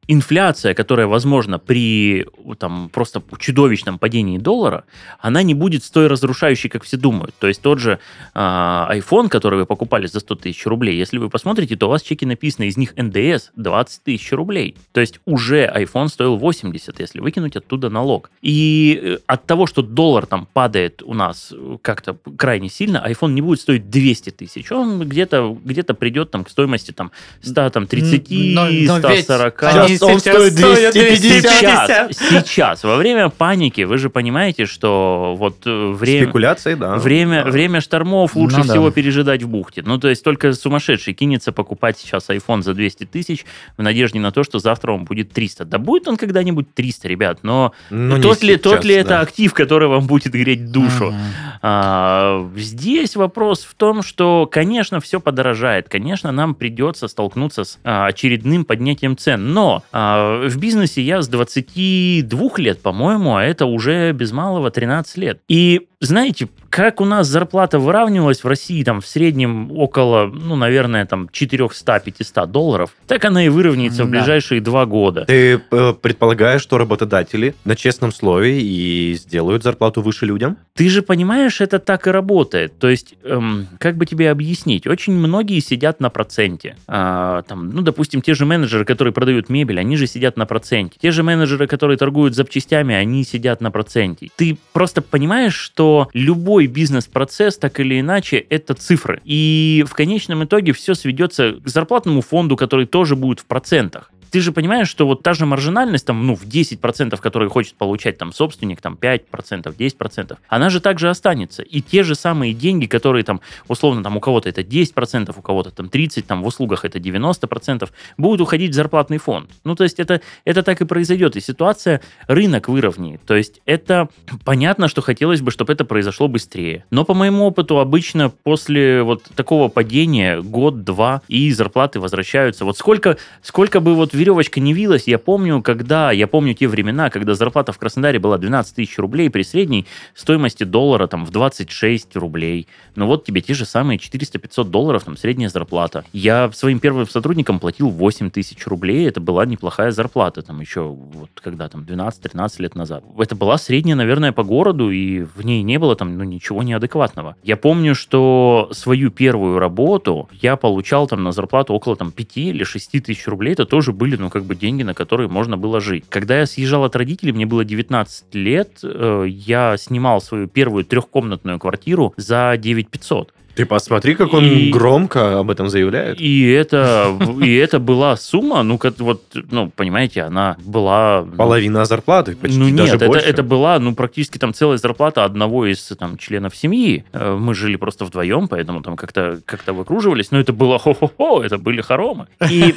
инфляция, которая возможна при там, просто чудовищном падении доллара, она не будет столь разрушающей, как все думают. То есть тот же а, iPhone, который вы покупали за 100 тысяч рублей, если вы посмотрите, то у вас в чеке написано, из них НДС 20 тысяч рублей. То есть уже iPhone стоил 80, если выкинуть оттуда налог. И э, от того, что доллар там падает у нас э, как-то крайне сильно, iPhone не будет стоить 200 тысяч. Он где-то где придет там к стоимости там 100, там 30, Но- но ведь 140. Сейчас он стоит стоят 250. Сейчас, сейчас, во время паники, вы же понимаете, что вот э, время, Спекуляции, да. время, время штормов лучше Ну да. всего пережидать в бухте. Ну, то есть только сумасшедший кинется покупать сейчас iPhone за 200 тысяч в надежде на то, что завтра он будет 300. Да будет он когда-нибудь 300, ребят, но Ну, тот, ли, сейчас, тот ли это да. актив, который вам будет греть душу? Мгм. А, здесь вопрос в том, что, конечно, все подорожает. Конечно, нам придется столкнуться с а, очередным поднятием цен. Но а, в бизнесе я с 22 лет, по-моему, а это уже без малого 13 лет. И знаете, как у нас зарплата выравнивалась в России там в среднем около, ну, наверное, там 400-500 долларов, так она и выровняется в Да. ближайшие два года. Ты э, предполагаешь, что работодатели на честном слове и сделают зарплату выше людям? Ты же понимаешь, это так и работает. То есть, эм, как бы тебе объяснить? Очень многие сидят на проценте. А, там, ну, допустим, те же менеджеры, которые продают мебель, они же сидят на проценте. Те же менеджеры, которые торгуют запчастями, они сидят на проценте. Ты просто понимаешь, что любой бизнес-процесс, так или иначе, это цифры. И в конечном итоге все сведется к зарплатному фонду, который тоже будет в процентах. Ты же понимаешь, что вот та же маржинальность, там, ну, в 10%, которые хочет получать там собственник, там, 5%, 10%, она же также останется. И те же самые деньги, которые там, условно, там, у кого-то это 10%, у кого-то там 30%, там, в услугах это 90%, будут уходить в зарплатный фонд. Ну, то есть это, это так и произойдет. И ситуация, рынок выровняет. То есть это понятно, что хотелось бы, чтобы это произошло быстрее. Но по моему опыту, обычно после вот такого падения год-два и зарплаты возвращаются. Вот сколько, сколько бы вот веревочка не вилась, я помню, когда, я помню те времена, когда зарплата в Краснодаре была 12 тысяч рублей при средней стоимости доллара там в 26 рублей. Ну вот тебе те же самые 400-500 долларов, там средняя зарплата. Я своим первым сотрудникам платил 8 тысяч рублей, это была неплохая зарплата, там еще вот когда там 12-13 лет назад. Это была средняя, наверное, по городу, и в ней не было там ну, ничего неадекватного. Я помню, что свою первую работу я получал там на зарплату около там 5 или 6 тысяч рублей, это тоже были, ну, как бы деньги, на которые можно было жить. Когда я съезжал от родителей, мне было 19 лет, э, я снимал свою первую трехкомнатную квартиру за 9 500. Ты посмотри, как он И- громко об этом заявляет. И это, и это была сумма, ну, как вот, ну, понимаете, она была... ну, Половина зарплаты, почти ну даже нет, это, это была ну практически там целая зарплата одного из там членов семьи. Э, Мы жили просто вдвоем, поэтому там как-то как-то выкруживались. Но это было хо-хо-хо, это были хоромы. И,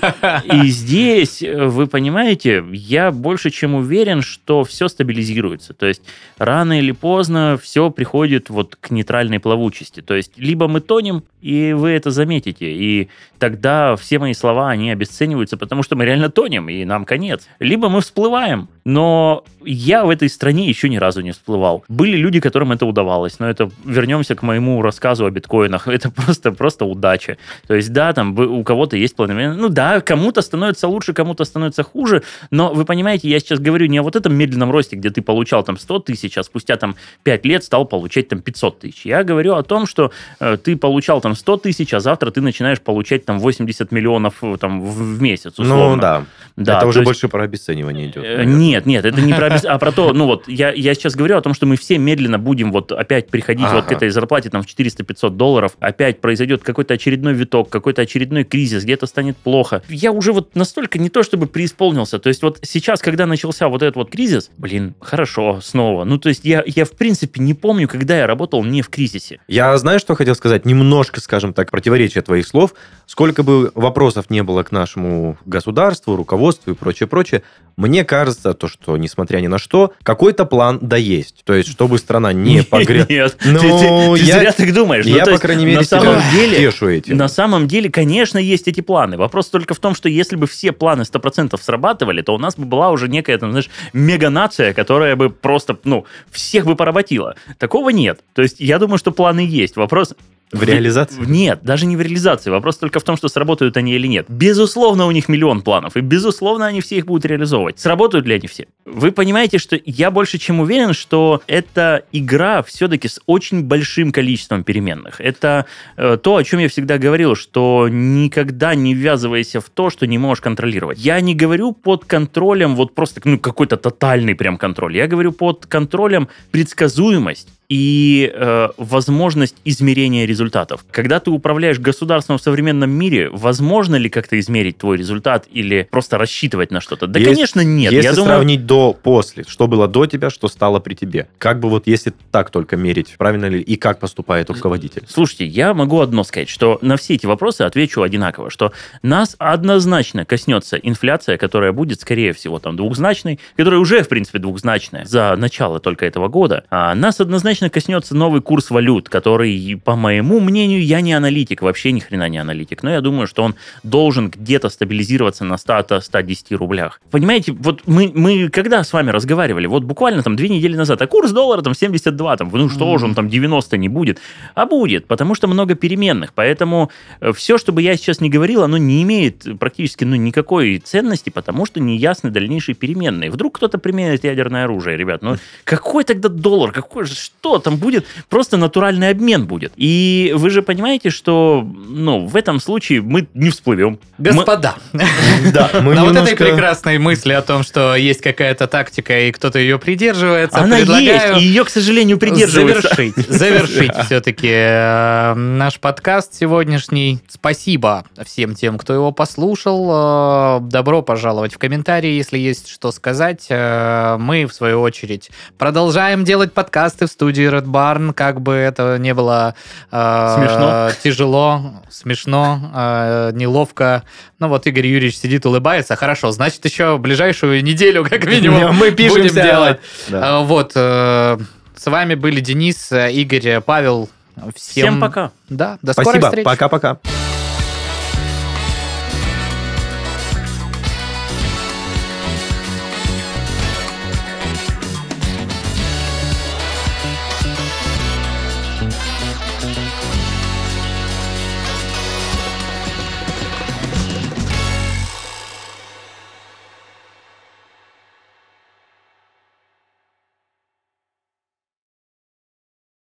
и здесь, э, вы понимаете, я больше чем уверен, что все стабилизируется. То есть рано или поздно все приходит вот к нейтральной плавучести. То есть либо мы тонем, и вы это заметите, и тогда все мои слова, они обесцениваются, потому что мы реально тонем, и нам конец. Либо мы всплываем, но я в этой стране еще ни разу не всплывал. Были люди, которым это удавалось, но это вернемся к моему рассказу о биткоинах. Это просто, просто удача. То есть, да, там у кого-то есть план. Ну да, кому-то становится лучше, кому-то становится хуже, но вы понимаете, я сейчас говорю не о вот этом медленном росте, где ты получал там 100 тысяч, а спустя там 5 лет стал получать там 500 тысяч. Я говорю о том, что э, ты получал там 100 тысяч, а завтра ты начинаешь получать там 80 миллионов э, там в, в месяц, условно. Ну да. Да, это то уже есть- больше про обесценивание идет. Э, наверное. Нет, нет, это не про обес- а про то, ну вот, я, я сейчас говорю о том, что мы все медленно будем вот опять приходить вот к Ага. этой зарплате там в 400-500 долларов, опять произойдет какой-то очередной виток, какой-то очередной кризис, где-то станет плохо. Я уже вот настолько не то чтобы преисполнился, то есть вот сейчас, когда начался вот этот вот кризис, блин, хорошо, снова. Ну то есть я, я в принципе не помню, когда я работал не в кризисе. Я знаю, что хотел сказать. Немножко, скажем так, противоречие твоих слов. Сколько бы вопросов не было к нашему государству, руководству и прочее, прочее, мне кажется, то, что, несмотря ни на что, какой-то план да есть. То есть, чтобы страна не погрязла... Нет, Ну, ты, ты- ты я- зря так думаешь. Ну, Я, по крайней мере, на самом деле, тешу этим. На самом деле, конечно, есть эти планы. Вопрос только в том, что если бы все планы 100% срабатывали, то у нас бы была уже некая, там, знаешь, меганация, которая бы просто, ну, всех бы поработила. Такого нет. То есть я думаю, что планы есть. Вопрос... В реализации? Нет, даже не в реализации. Вопрос только в том, что сработают они или нет. Безусловно, у них миллион планов, и безусловно, они все их будут реализовывать. Сработают ли они все? Вы понимаете, что я больше чем уверен, что это игра все-таки с очень большим количеством переменных. Это э, то, о чем я всегда говорил, что никогда не ввязывайся в то, что не можешь контролировать. Я не говорю под контролем вот просто ну, какой-то тотальный прям контроль. Я говорю под контролем предсказуемость и э, возможность измерения результатов. Когда ты управляешь государством в современном мире, возможно ли как-то измерить твой результат или просто рассчитывать на что-то? Да, Есть- конечно, нет. Если Я думаю, сравнить до-после, что было до тебя, что стало при тебе. Как бы вот если так только мерить, правильно ли, и как поступает руководитель. Слушайте, я могу одно сказать, что на все эти вопросы отвечу одинаково, что нас однозначно коснется инфляция, которая будет, скорее всего, там двухзначной, которая уже, в принципе, двухзначная за начало только этого года. А нас однозначно однозначно коснется новый курс валют, который, по моему мнению, я не аналитик, вообще ни хрена не аналитик, но я думаю, что он должен где-то стабилизироваться на 100-110 рублях. Понимаете, вот мы, мы когда с вами разговаривали, вот буквально там две недели назад, а курс доллара там 72, там, ну что же, он там 90 не будет, а будет, потому что много переменных, поэтому э, все, что бы я сейчас не говорил, оно не имеет практически ну, никакой ценности, потому что не ясны дальнейшие переменные. Вдруг кто-то применит ядерное оружие, ребят, ну какой тогда доллар, какой же, что там будет? Просто натуральный обмен будет. И вы же понимаете, что ну, в этом случае мы не всплывем. Господа, Да, мы на вот этой прекрасной мысли о том, что есть какая-то тактика, и кто-то ее придерживается, Она есть, и ее, к сожалению, придерживаются. завершить, завершить все-таки э, наш подкаст сегодняшний. Спасибо всем тем, кто его послушал. Э, Добро пожаловать в комментарии, если есть что сказать. Э, Мы, в свою очередь, продолжаем делать подкасты в студии Red Barn, как бы это не было э, Смешно. тяжело, смешно, э, неловко. Ну вот Игорь Юрьевич сидит, улыбается. Хорошо, значит, еще ближайшую неделю, как минимум, Мы будем пишемся. делать. Да. А, Вот, э, с вами были Денис, э, Игорь, Павел. Всем пока. Да, до скорой Спасибо, встречи. пока-пока.